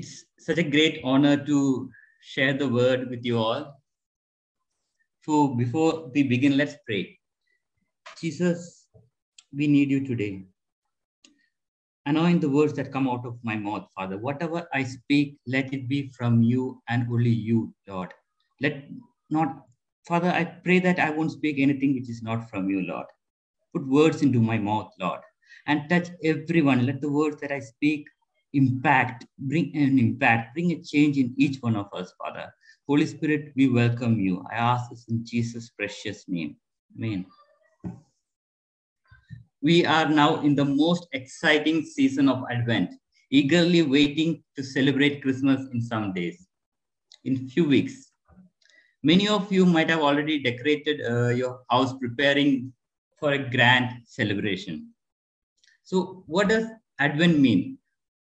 It's such a great honor to share the word with you all. So before we begin, let's pray. Jesus, we need you today. Anoint the words that come out of my mouth, Father. Whatever I speak, let it be from you and only you, Lord. Let not, Father, I pray that I won't speak anything which is not from you, Lord. Put words into my mouth, Lord, and touch everyone. Let the words that I speak impact, bring an impact, bring a change in each one of us, Father. Holy Spirit, we welcome you. I ask this in Jesus' precious name. Amen. We are now in the most exciting season of Advent, eagerly waiting to celebrate Christmas in some days, in few weeks. Many of you might have already decorated uh, your house preparing for a grand celebration. So what does Advent mean?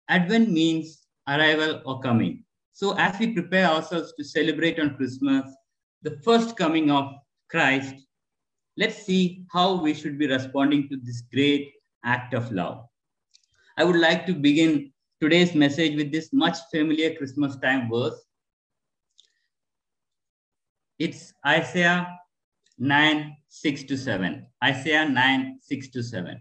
Advent means arrival or coming. So as we prepare ourselves to celebrate on Christmas, the first coming of Christ, let's see how we should be responding to this great act of love. I would like to begin today's message with this much familiar Christmas time verse. It's Isaiah 9, 6 to 7. Isaiah 9, 6 to 7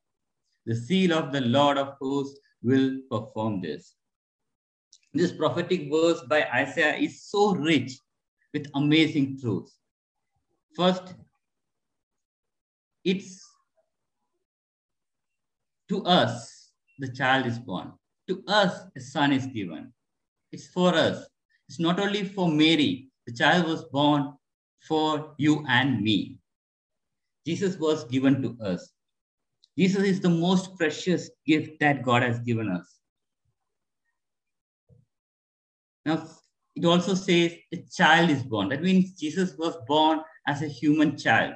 The seal of the Lord of hosts will perform this. This prophetic verse by Isaiah is so rich with amazing truths. First, it's to us the child is born. To us a son is given. It's for us. It's not only for Mary. The child was born for you and me. Jesus was given to us. Jesus is the most precious gift that God has given us. Now, it also says a child is born. That means Jesus was born as a human child.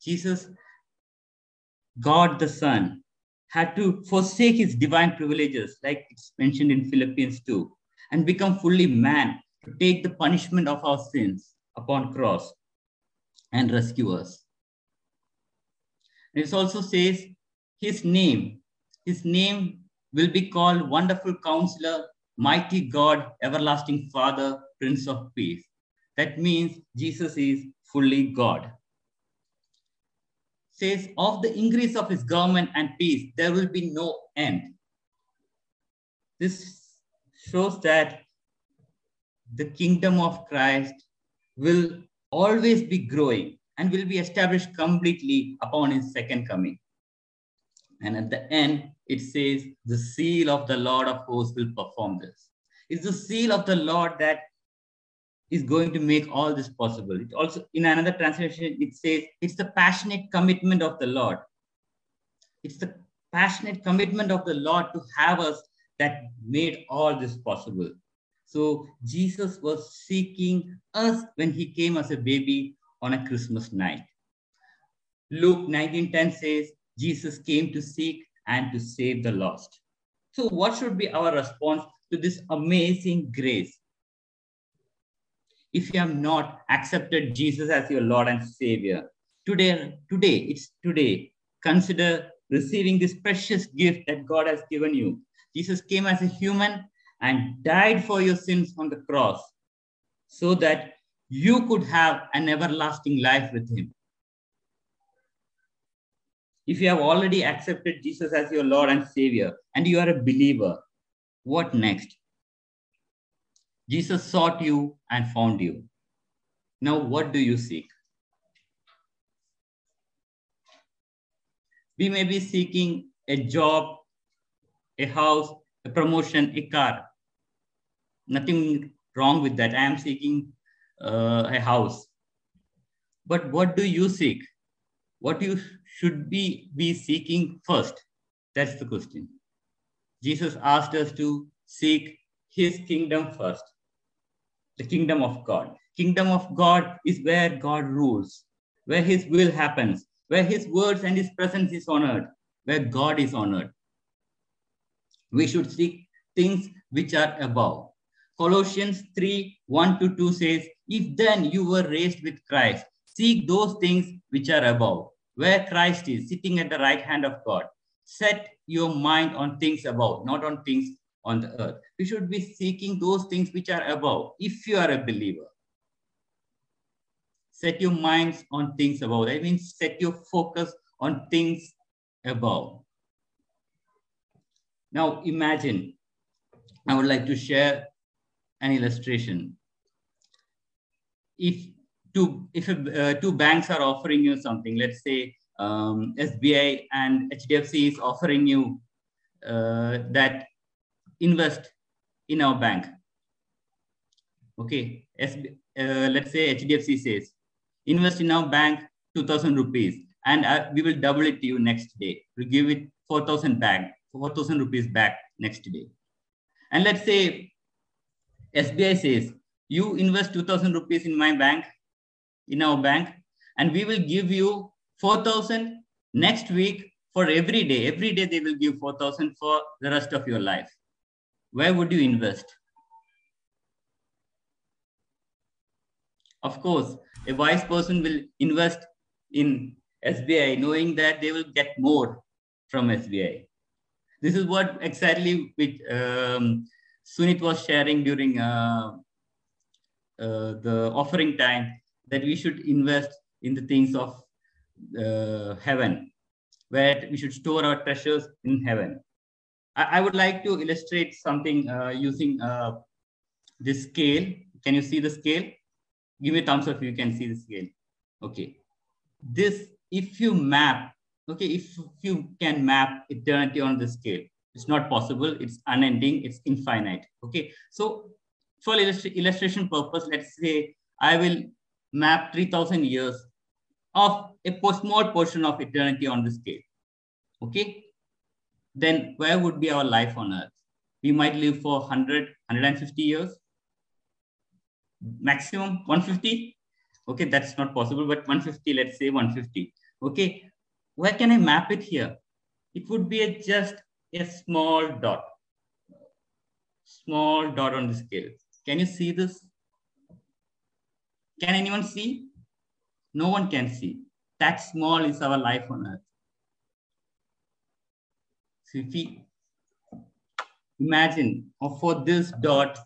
Jesus, God the Son, had to forsake his divine privileges, like it's mentioned in Philippians 2, and become fully man to take the punishment of our sins upon cross and rescue us. It also says his name, his name will be called Wonderful Counselor, Mighty God, Everlasting Father, Prince of Peace. That means Jesus is fully God. Says, of the increase of his government and peace, there will be no end. This shows that the kingdom of Christ will always be growing and will be established completely upon his second coming. And at the end, it says, the seal of the Lord of hosts will perform this. It's the seal of the Lord that is going to make all this possible. It also, in another translation, it says, it's the passionate commitment of the Lord. It's the passionate commitment of the Lord to have us that made all this possible. So Jesus was seeking us when he came as a baby on a Christmas night. Luke 19:10 says, Jesus came to seek and to save the lost. So what should be our response to this amazing grace? If you have not accepted Jesus as your Lord and Savior, today, today, it's today, consider receiving this precious gift that God has given you. Jesus came as a human and died for your sins on the cross so that you could have an everlasting life with him. If you have already accepted Jesus as your Lord and Savior and you are a believer, what next? Jesus sought you and found you. Now, what do you seek? We may be seeking a job, a house, a promotion, a car. Nothing wrong with that. I am seeking uh, a house. But what do you seek? What you should be, be seeking first? That's the question. Jesus asked us to seek his kingdom first, the kingdom of God. Kingdom of God is where God rules, where his will happens, where his words and his presence is honored, where God is honored. We should seek things which are above. Colossians 3 1 to 2 says, If then you were raised with Christ, seek those things which are above, where Christ is sitting at the right hand of God. Set your mind on things above, not on things on the earth. We should be seeking those things which are above, if you are a believer. Set your minds on things above. That means set your focus on things above. Now imagine, I would like to share an illustration. If two, if uh, two banks are offering you something, let's say um, SBI and HDFC is offering you uh, that invest in our bank. Okay, SB, uh, let's say HDFC says, invest in our bank 2000 rupees and uh, we will double it to you next day. We give it 4000 back, 4000 rupees back next day. And let's say SBI says, you invest 2000 rupees in my bank, in our bank, and we will give you 4000 next week for every day. Every day they will give 4000 for the rest of your life. Where would you invest? Of course, a wise person will invest in SBI knowing that they will get more from SBI. This is what exactly which um, Sunit was sharing during uh, the offering time that we should invest in the things of uh, heaven, where we should store our treasures in heaven. I, I would like to illustrate something uh, using uh, this scale. Can you see the scale? Give me a thumbs up if you can see the scale. Okay. This, if you map, okay, if you can map eternity on the scale, it's not possible. It's unending. It's infinite. Okay. So for illustration purpose, let's say I will map 3000 years of a small portion of eternity on the scale. Okay then where would be our life on earth? We might live for 100, 150 years, maximum 150. Okay, that's not possible, but 150, let's say 150. Okay, where can I map it here? It would be a, just a small dot, small dot on the scale. Can you see this? Can anyone see? No one can see. That small is our life on earth. So if we imagine or for this dot,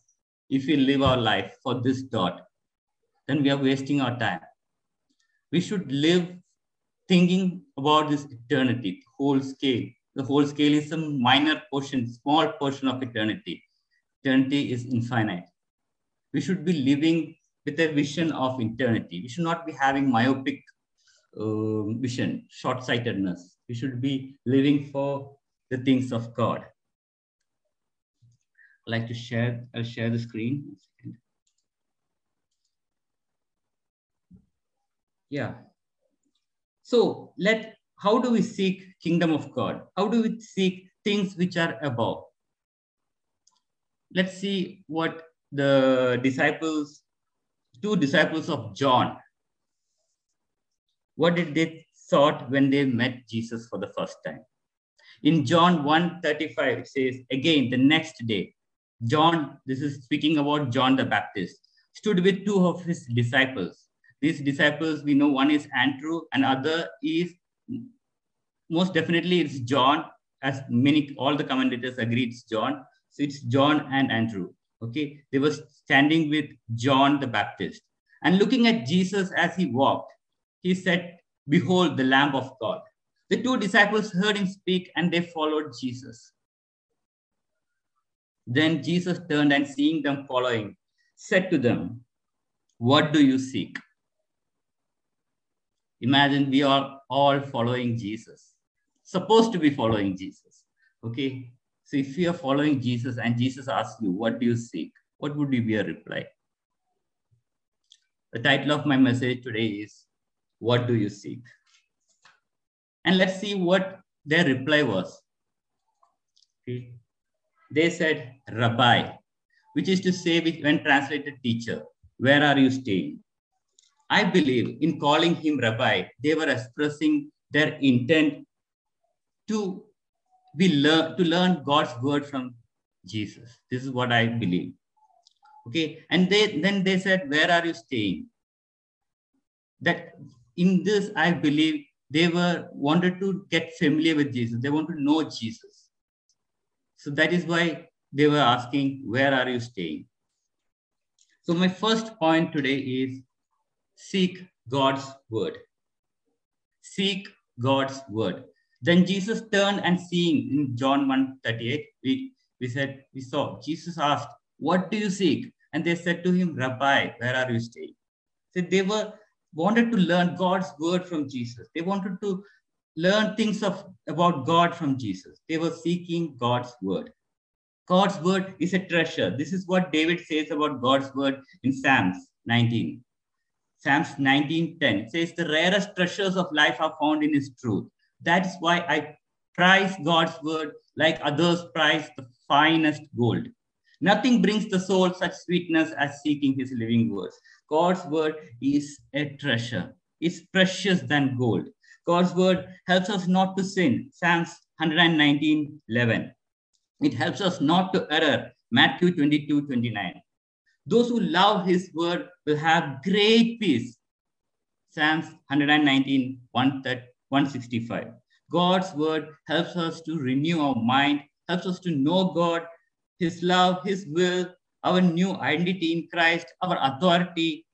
if we live our life for this dot, then we are wasting our time. We should live thinking about this eternity, The whole scale. The whole scale is a minor portion, small portion of eternity. Eternity is infinite. We should be living with a vision of eternity. We should not be having myopic uh, vision, short-sightedness. We should be living for the things of God. I'd like to share, I'll share the screen. Yeah. So let, how do we seek kingdom of God? How do we seek things which are above? Let's see what the disciples, two disciples of John, what did they thought when they met Jesus for the first time? In John 1:35, it says, again, the next day, John, this is speaking about John the Baptist, stood with two of his disciples. These disciples, we know one is Andrew and other is most definitely it's John, as many all the commentators agree it's John. So it's John and Andrew. Okay, they were standing with John the Baptist and looking at Jesus as he walked. He said, "Behold, the Lamb of God." The two disciples heard him speak and they followed Jesus. Then Jesus turned and seeing them following, said to them, What do you seek? Imagine we are all following Jesus, supposed to be following Jesus. Okay. So if you are following Jesus and Jesus asks you, What do you seek? What would be your reply? The title of my message today is, What do you seek? And let's see what their reply was. Okay. they said Rabbi, which is to say, when translated teacher, where are you staying? I believe in calling him Rabbi, they were expressing their intent to be learn to learn God's word from Jesus. This is what I believe. Okay, and they then they said, Where are you staying? That in this, I believe they were wanted to get familiar with Jesus. They want to know Jesus. So that is why they were asking, Where are you staying? So, my first point today is seek God's word. Seek God's word. Then Jesus turned and seeing in John 1 38, we, we said, we saw Jesus asked, What do you seek? And they said to him, Rabbi, where are you staying? So they were wanted to learn God's word from Jesus. They wanted to learn things of about God from Jesus. They were seeking God's word. God's word is a treasure. This is what David says about God's word in Psalms 19. Psalms 19:10 says the rarest treasures of life are found in his truth. That is why I prize God's word like others prize the finest gold. Nothing brings the soul such sweetness as seeking his living words. God's word is a treasure. It's precious than gold. God's word helps us not to sin. Psalms 119, 11. It helps us not to err. Matthew 22, 29. Those who love his word will have great peace. Psalms 119, 165. God's word helps us to renew our mind, helps us to know God his love, His will, our new identity in Christ, our authority,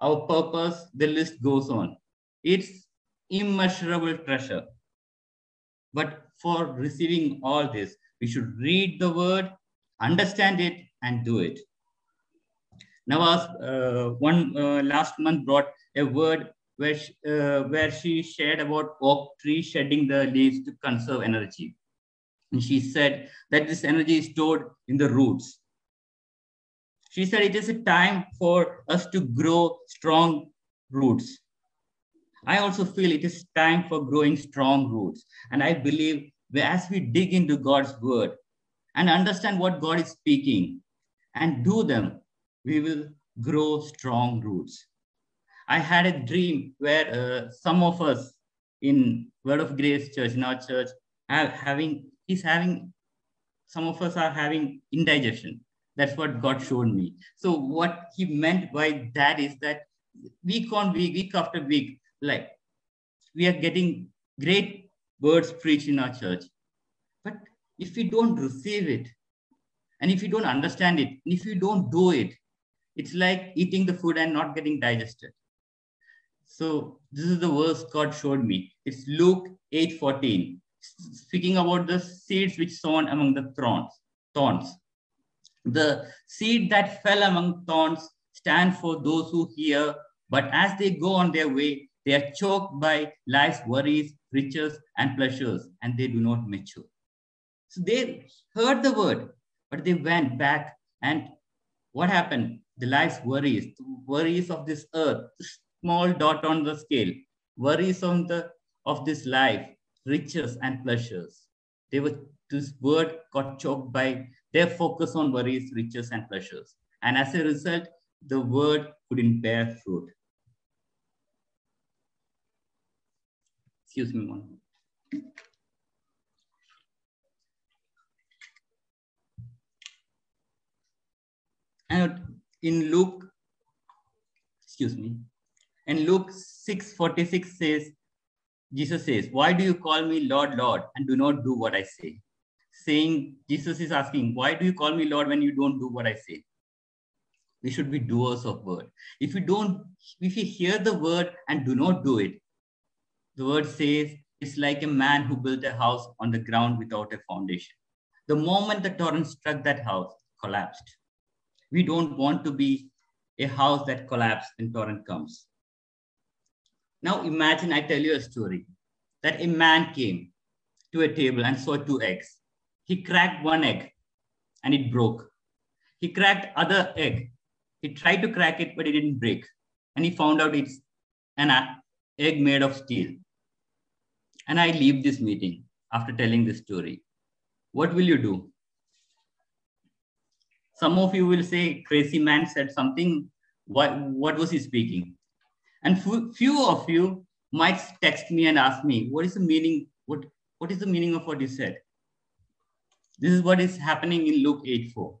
our purpose, the list goes on. It's immeasurable treasure. But for receiving all this, we should read the word, understand it, and do it. Now, uh, one uh, last month brought a word where she, uh, where she shared about oak tree shedding the leaves to conserve energy. And she said that this energy is stored in the roots. She said it is a time for us to grow strong roots. I also feel it is time for growing strong roots. And I believe as we dig into God's word and understand what God is speaking and do them, we will grow strong roots. I had a dream where uh, some of us in Word of Grace Church, in our church, have having he's having some of us are having indigestion. That's what god showed me. So what he meant by that is that week on week week after week like we are getting great words preached in our church. But if we don't receive it and if you don't understand it and if you don't do it it's like eating the food and not getting digested so this is the verse god showed me it's luke 8 14 speaking about the seeds which sown among the thorns. thorns. The seed that fell among thorns stand for those who hear, but as they go on their way, they are choked by life's worries, riches, and pleasures, and they do not mature. So they heard the word, but they went back. And what happened? The life's worries, the worries of this earth, small dot on the scale, worries on the of this life, riches and pleasures. They were this word got choked by their focus on worries, riches, and pleasures. And as a result, the word couldn't bear fruit. Excuse me one And in Luke, excuse me, in Luke 6:46 says, Jesus says, Why do you call me Lord, Lord, and do not do what I say? Saying, Jesus is asking, Why do you call me Lord when you don't do what I say? We should be doers of word. If you don't, if you hear the word and do not do it, the word says it's like a man who built a house on the ground without a foundation. The moment the torrent struck that house, collapsed. We don't want to be a house that collapsed when torrent comes. Now imagine I tell you a story that a man came to a table and saw two eggs. He cracked one egg and it broke. He cracked other egg. He tried to crack it, but it didn't break. And he found out it's an uh, egg made of steel. And I leave this meeting after telling this story. What will you do? Some of you will say, crazy man said something. What, what was he speaking? And few of you might text me and ask me, what is the meaning? What, what is the meaning of what you said? This is what is happening in Luke 8 4.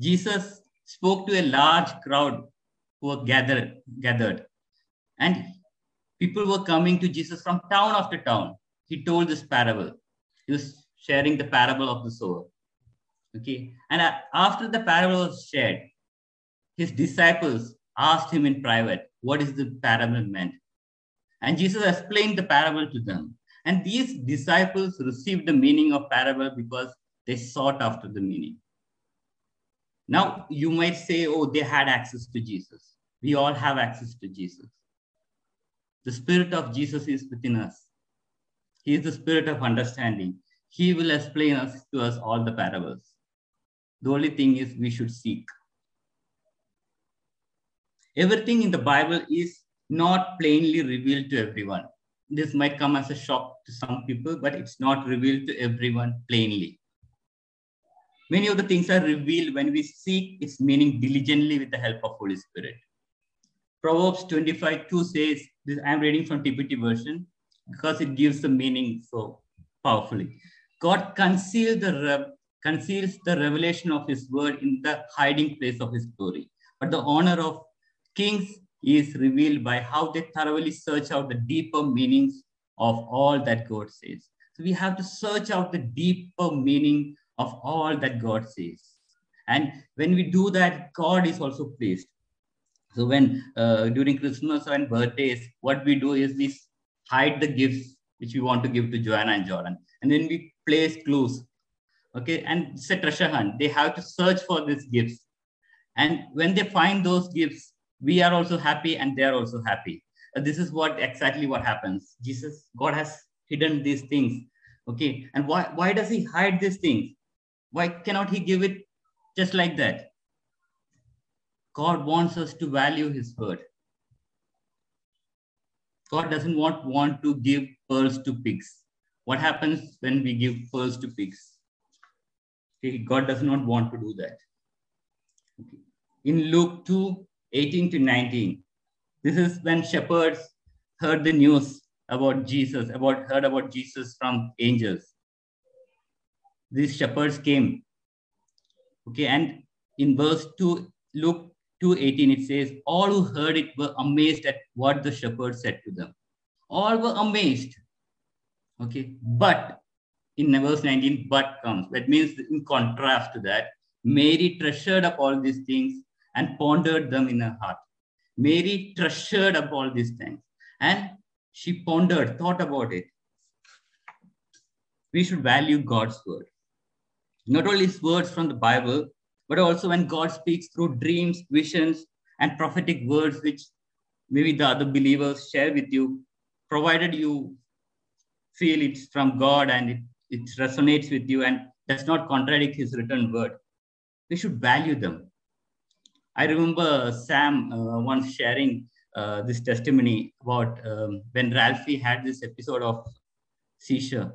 Jesus spoke to a large crowd who were gathered, gathered. And people were coming to Jesus from town after town. He told this parable. He was sharing the parable of the sower. Okay. And after the parable was shared, his disciples asked him in private, what is the parable meant? And Jesus explained the parable to them. And these disciples received the meaning of parable because they sought after the meaning. Now, you might say, oh, they had access to Jesus. We all have access to Jesus. The Spirit of Jesus is within us. He is the Spirit of understanding. He will explain us to us all the parables. The only thing is we should seek. Everything in the Bible is not plainly revealed to everyone. This might come as a shock to some people, but it's not revealed to everyone plainly. Many of the things are revealed when we seek its meaning diligently with the help of Holy Spirit. Proverbs 25 2 says, this, I'm reading from TPT version because it gives the meaning so powerfully. God conceals the, conceals the revelation of his word in the hiding place of his glory. But the honor of kings is revealed by how they thoroughly search out the deeper meanings of all that God says. So we have to search out the deeper meaning of all that God says. And when we do that, God is also pleased. So when uh, during Christmas and birthdays, what we do is we hide the gifts which we want to give to Joanna and Jordan. And then we place clues. Okay, and it's a treasure hunt. They have to search for these gifts. And when they find those gifts, we are also happy and they are also happy. Uh, this is what exactly what happens. Jesus, God has hidden these things. Okay, and why, why does he hide these things? Why cannot he give it just like that? God wants us to value his word. God doesn't want, want to give pearls to pigs. What happens when we give pearls to pigs? Okay, God does not want to do that. Okay. In Luke 2 18 to 19, this is when shepherds heard the news about Jesus, about heard about Jesus from angels these shepherds came. Okay, and in verse 2, Luke 2.18, it says, all who heard it were amazed at what the shepherds said to them. All were amazed. Okay, but in verse 19, but comes. That means in contrast to that, Mary treasured up all these things and pondered them in her heart. Mary treasured up all these things and she pondered, thought about it. We should value God's word not only his words from the Bible, but also when God speaks through dreams, visions, and prophetic words, which maybe the other believers share with you, provided you feel it's from God and it, it resonates with you and does not contradict his written word. We should value them. I remember Sam uh, once sharing uh, this testimony about um, when Ralphie had this episode of seizure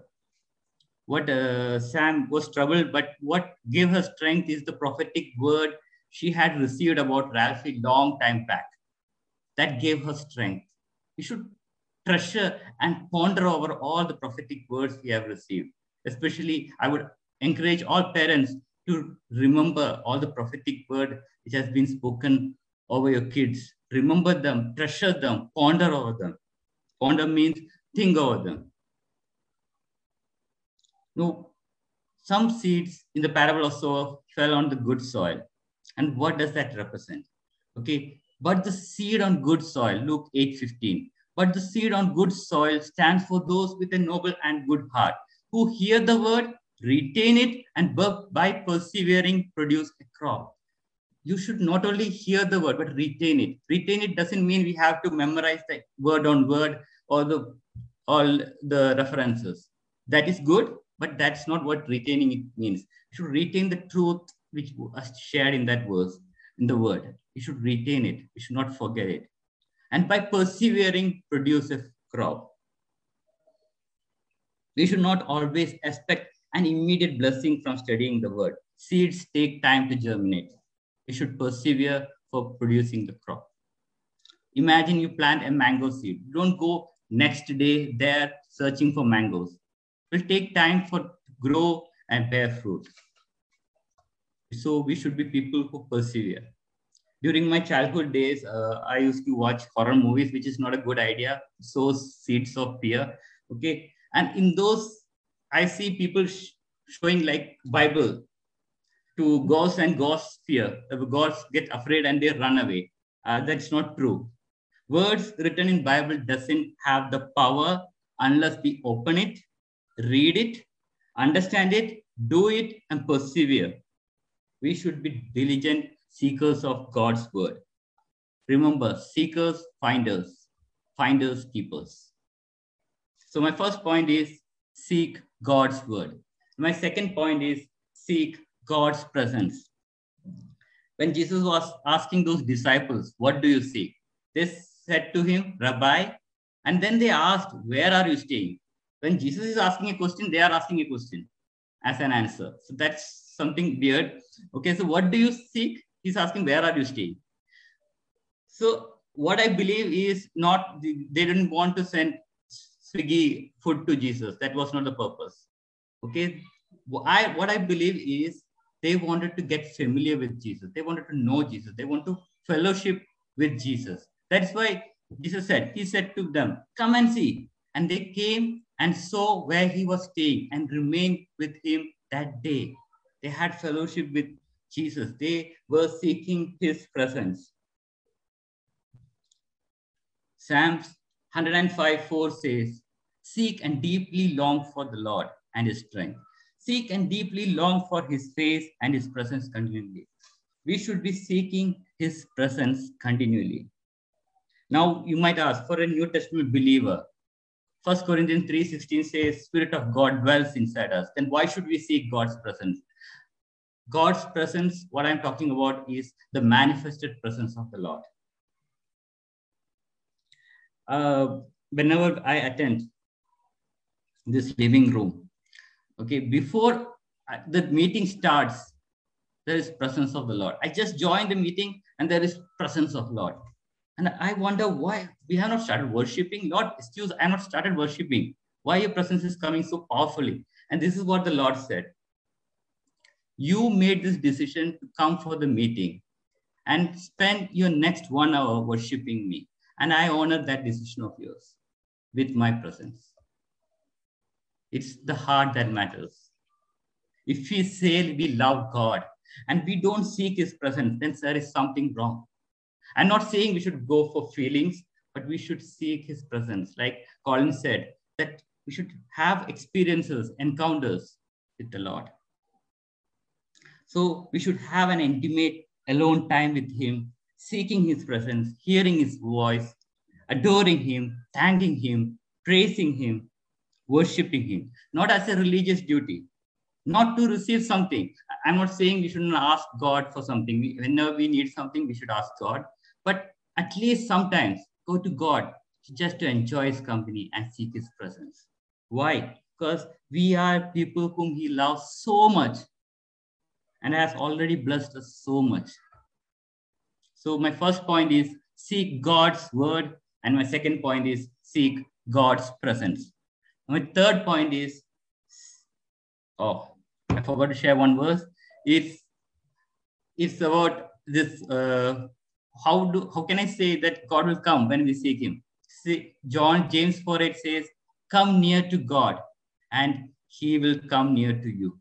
what uh, Sam was troubled, but what gave her strength is the prophetic word she had received about Ralphie long time back. That gave her strength. We should treasure and ponder over all the prophetic words we have received. Especially, I would encourage all parents to remember all the prophetic word which has been spoken over your kids. Remember them, treasure them, ponder over them. Ponder means think over them. No, some seeds in the parable of sower fell on the good soil. And what does that represent? Okay, but the seed on good soil, Luke 8 15. But the seed on good soil stands for those with a noble and good heart who hear the word, retain it, and by persevering produce a crop. You should not only hear the word, but retain it. Retain it doesn't mean we have to memorize the word on word or the all the references. That is good, but that's not what retaining it means. You should retain the truth which was shared in that verse, in the word. You should retain it. You should not forget it. And by persevering, produce a crop. We should not always expect an immediate blessing from studying the word. seeds take time to germinate. We should persevere for producing the crop. Imagine you plant a mango seed. Don't go next day there searching for mangoes. It will take time for grow and bear fruit. So we should be people who persevere. During my childhood days, uh, I used to watch horror movies, which is not a good idea. So seeds of fear. Okay, and in those, I see people sh showing like Bible to ghosts and ghosts fear. Ghosts get afraid and they run away. Uh, that's not true. Words written in Bible doesn't have the power unless we open it, read it, understand it, do it, and persevere. We should be diligent seekers of God's word. Remember, seekers, finders, finders, keepers. So my first point is seek God's word. My second point is seek God's presence. When Jesus was asking those disciples, What do you seek? They said to him, Rabbi. And then they asked, Where are you staying? When Jesus is asking a question, they are asking a question as an answer. So that's something weird. Okay, so what do you seek? He's asking, Where are you staying? So what I believe is not, they didn't want to send Swiggy food to Jesus. That was not the purpose. Okay. I, what I believe is they wanted to get familiar with Jesus. They wanted to know Jesus. They want to fellowship with Jesus. That's why Jesus said, He said to them, Come and see. And they came and saw where he was staying and remained with him that day. They had fellowship with Jesus. They were seeking his presence. Psalms 105 4 says, Seek and deeply long for the Lord and his strength. Seek and deeply long for his face and his presence continually. We should be seeking his presence continually. Now, you might ask for a New Testament believer. First Corinthians 3.16 says, Spirit of God dwells inside us. Then why should we seek God's presence? God's presence, what I'm talking about is the manifested presence of the Lord. Uh, whenever I attend this living room. Okay, before uh, the meeting starts, there is presence of the Lord. I just joined the meeting and there is presence of Lord. And I wonder why we have not started worshiping. Lord, excuse, I have not started worshiping. Why your presence is coming so powerfully? And this is what the Lord said. You made this decision to come for the meeting and spend your next one hour worshiping me. And I honor that decision of yours with my presence. It's the heart that matters. If we say we love God and we don't seek his presence, then there is something wrong. I'm not saying we should go for feelings, but we should seek his presence. Like Colin said, that we should have experiences, encounters with the Lord. So we should have an intimate alone time with him, seeking his presence, hearing his voice, adoring him, thanking him, praising him, worshiping him, not as a religious duty, not to receive something. I'm not saying we shouldn't ask God for something. We, whenever we need something, we should ask God. But at least sometimes go to God just to enjoy his company and seek his presence. Why? Because we are people whom he loves so much and has already blessed us so much. So my first point is seek God's word. And my second point is seek God's presence. My third point is, oh, I forgot to share one verse. It's it's about this. Uh, how do how can I say that God will come when we seek Him? See, John James 4 8 says, "Come near to God, and He will come near to you."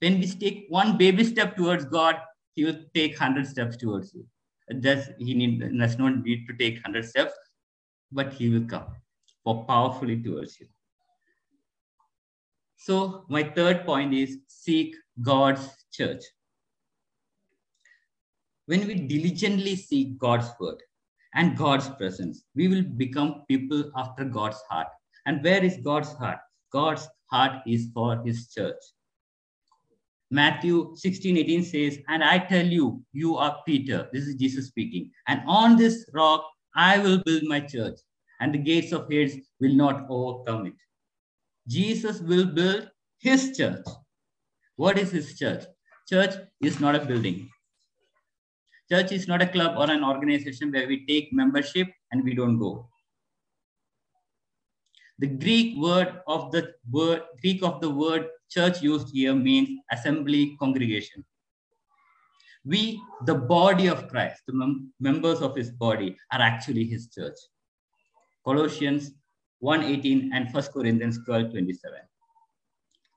When we take one baby step towards God, He will take hundred steps towards you. Does He need does not need to take hundred steps, but He will come for powerfully towards you. So my third point is seek God's church. When we diligently seek God's word and God's presence, we will become people after God's heart. And where is God's heart? God's heart is for his church. Matthew 16, 18 says, And I tell you, you are Peter. This is Jesus speaking. And on this rock, I will build my church, and the gates of Hades will not overcome it. Jesus will build his church. What is his church? Church is not a building. Church is not a club or an organization where we take membership and we don't go. The Greek word of the word Greek of the word church used here means assembly, congregation. We, the body of Christ, the mem members of his body, are actually his church. Colossians 1.18 and 1 Corinthians 12.27.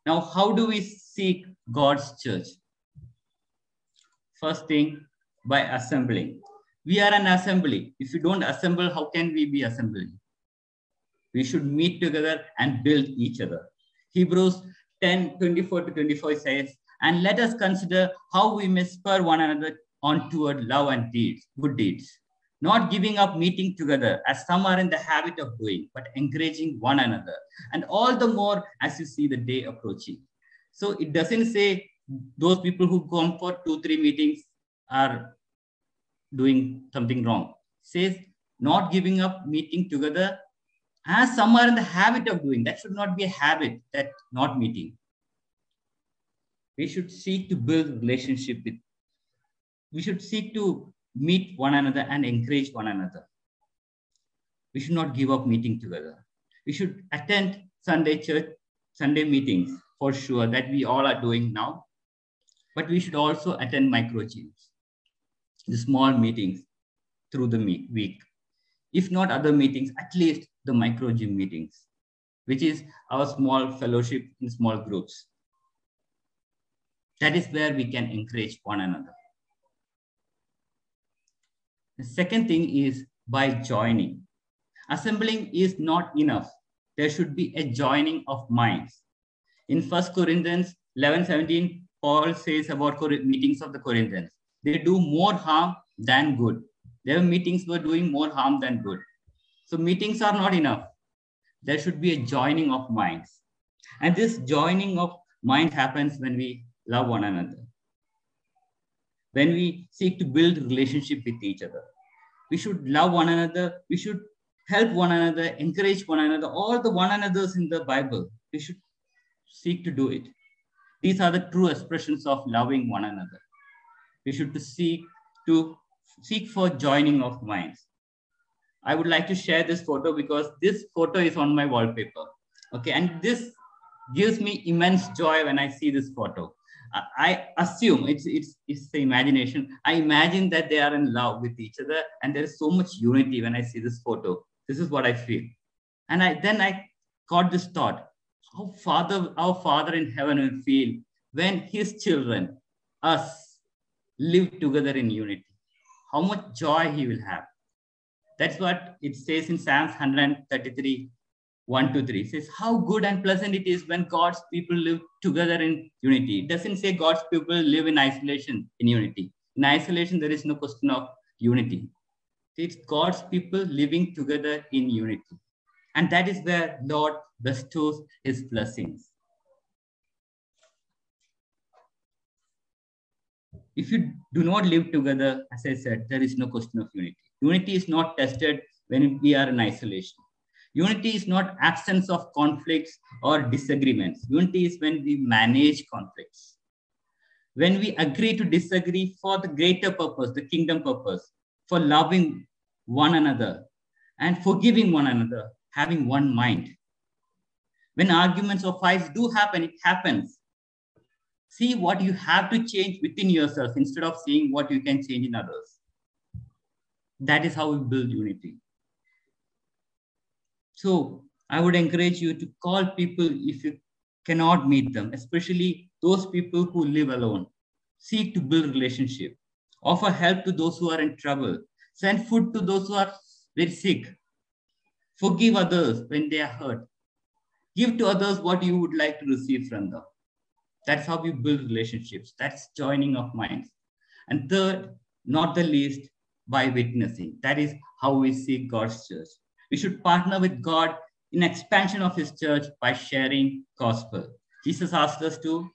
Now, how do we seek God's church? First thing, by assembling. We are an assembly. If we don't assemble, how can we be assembling? We should meet together and build each other. Hebrews 10 24 to 25 says, And let us consider how we may spur one another on toward love and deeds, good deeds, not giving up meeting together as some are in the habit of doing, but encouraging one another, and all the more as you see the day approaching. So it doesn't say those people who come for two, three meetings are doing something wrong. It says not giving up meeting together as some are in the habit of doing. That should not be a habit, that not meeting. We should seek to build relationship with, we should seek to meet one another and encourage one another. We should not give up meeting together. We should attend Sunday church, Sunday meetings for sure that we all are doing now. But we should also attend micro gyms, the small meetings through the week. If not other meetings, at least the micro gym meetings, which is our small fellowship in small groups. That is where we can encourage one another. The second thing is by joining. Assembling is not enough. There should be a joining of minds. In First Corinthians 11 17, Paul says about meetings of the Corinthians, they do more harm than good. Their meetings were doing more harm than good. So meetings are not enough. There should be a joining of minds. And this joining of mind happens when we love one another. When we seek to build relationship with each other. We should love one another. We should help one another, encourage one another, all the one another's in the Bible. We should seek to do it. These are the true expressions of loving one another. We should seek to seek for joining of minds. I would like to share this photo because this photo is on my wallpaper. Okay, and this gives me immense joy when I see this photo. I assume it's it's it's the imagination. I imagine that they are in love with each other, and there is so much unity when I see this photo. This is what I feel, and I then I got this thought: how Father, our Father in heaven will feel when His children, us, live together in unity. How much joy He will have. That's what it says in Psalms 133, 1 to 3. Says, How good and pleasant it is when God's people live together in unity. It doesn't say God's people live in isolation in unity. In isolation, there is no question of unity. It's God's people living together in unity. And that is where Lord bestows his blessings. If you do not live together, as I said, there is no question of unity. Unity is not tested when we are in isolation. Unity is not absence of conflicts or disagreements. Unity is when we manage conflicts. When we agree to disagree for the greater purpose, the kingdom purpose, for loving one another and forgiving one another, having one mind. When arguments or fights do happen, it happens. See what you have to change within yourself instead of seeing what you can change in others. That is how we build unity. So I would encourage you to call people if you cannot meet them, especially those people who live alone. Seek to build relationship. Offer help to those who are in trouble. Send food to those who are very sick. Forgive others when they are hurt. Give to others what you would like to receive from them. That's how we build relationships. That's joining of minds. And third, not the least, by witnessing. That is how we see God's church. We should partner with God in expansion of his church by sharing gospel. Jesus asked us to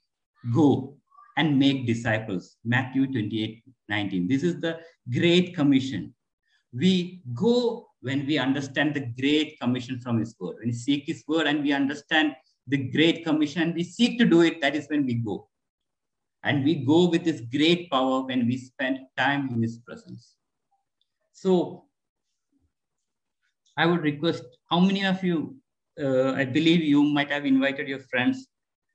go and make disciples. Matthew 28, 19. This is the great commission. We go when we understand the great commission from his word. When we seek his word and we understand the great commission, we seek to do it, that is when we go. And we go with His great power when we spend time in His presence. So I would request how many of you, uh, I believe you might have invited your friends,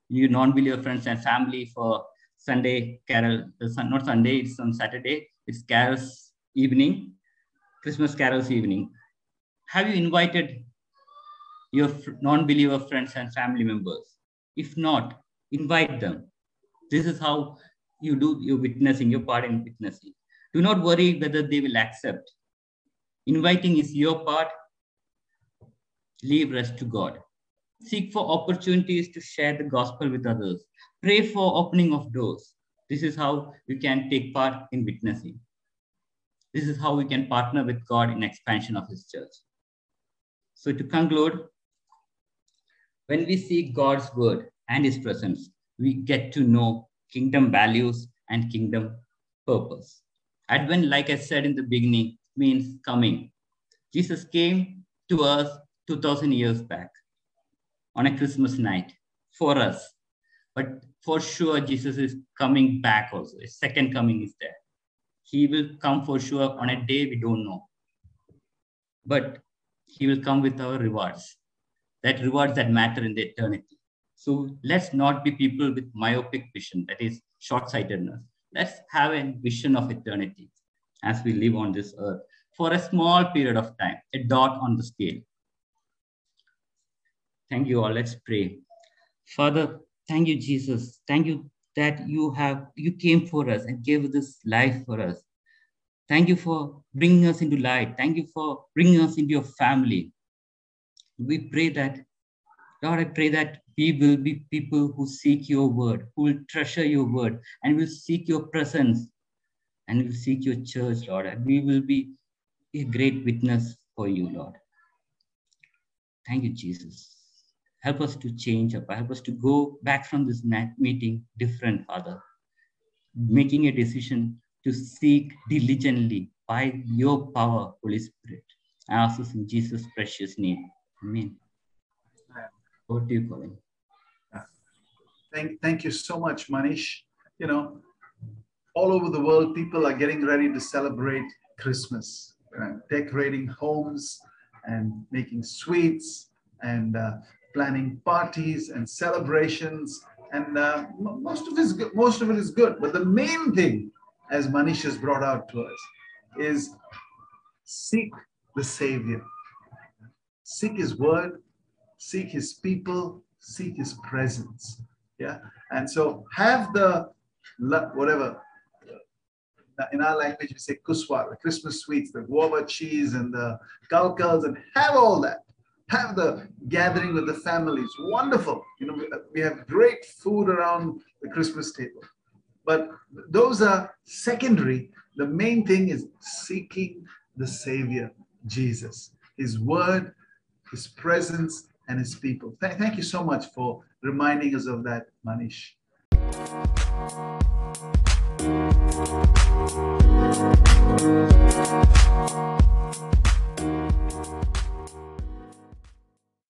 your non-believer friends and family for Sunday carol, not Sunday, it's on Saturday, it's carols evening, Christmas carols evening. Have you invited your non-believer friends and family members? If not, invite them. This is how you do your witnessing, your part in witnessing. Do not worry whether they will accept. Inviting is your part, leave rest to God. Seek for opportunities to share the gospel with others. Pray for opening of doors. This is how we can take part in witnessing. This is how we can partner with God in expansion of his church. So to conclude, when we seek God's word and his presence, we get to know kingdom values and kingdom purpose. Advent, like I said in the beginning, means coming. Jesus came to us 2000 years back on a Christmas night for us. But for sure, Jesus is coming back also. His second coming is there. He will come for sure on a day we don't know. But he will come with our rewards, that rewards that matter in the eternity. So let's not be people with myopic vision, that is short sightedness. Let's have a vision of eternity as we live on this earth for a small period of time, a dot on the scale. Thank you all. Let's pray. Father, thank you, Jesus. Thank you that you have you came for us and gave this life for us. Thank you for bringing us into light. Thank you for bringing us into your family. We pray that, Lord, I pray that we will be people who seek your word, who will treasure your word, and will seek your presence, and will seek your church, Lord. And we will be a great witness for you, Lord. Thank you, Jesus. Help us to change up. Help us to go back from this meeting different, Father. Making a decision to seek diligently by your power, Holy Spirit. I ask this in Jesus' precious name. Amen. What do you, Colin? Thank, thank you so much, Manish. You know, all over the world, people are getting ready to celebrate Christmas, uh, decorating homes and making sweets and uh, planning parties and celebrations, and uh, most of it is good. Most of it is good. But the main thing, as Manish has brought out to us, is seek the Savior, seek His Word, seek His people, seek His presence. Yeah, and so have the whatever in our language we say kuswar, the Christmas sweets, the guava cheese and the kalkals, and have all that have the gathering with the families. Wonderful. You know, we have great food around the Christmas table. But those are secondary. The main thing is seeking the Savior, Jesus, His Word, His presence, and His people. Th- thank you so much for reminding us of that, Manish.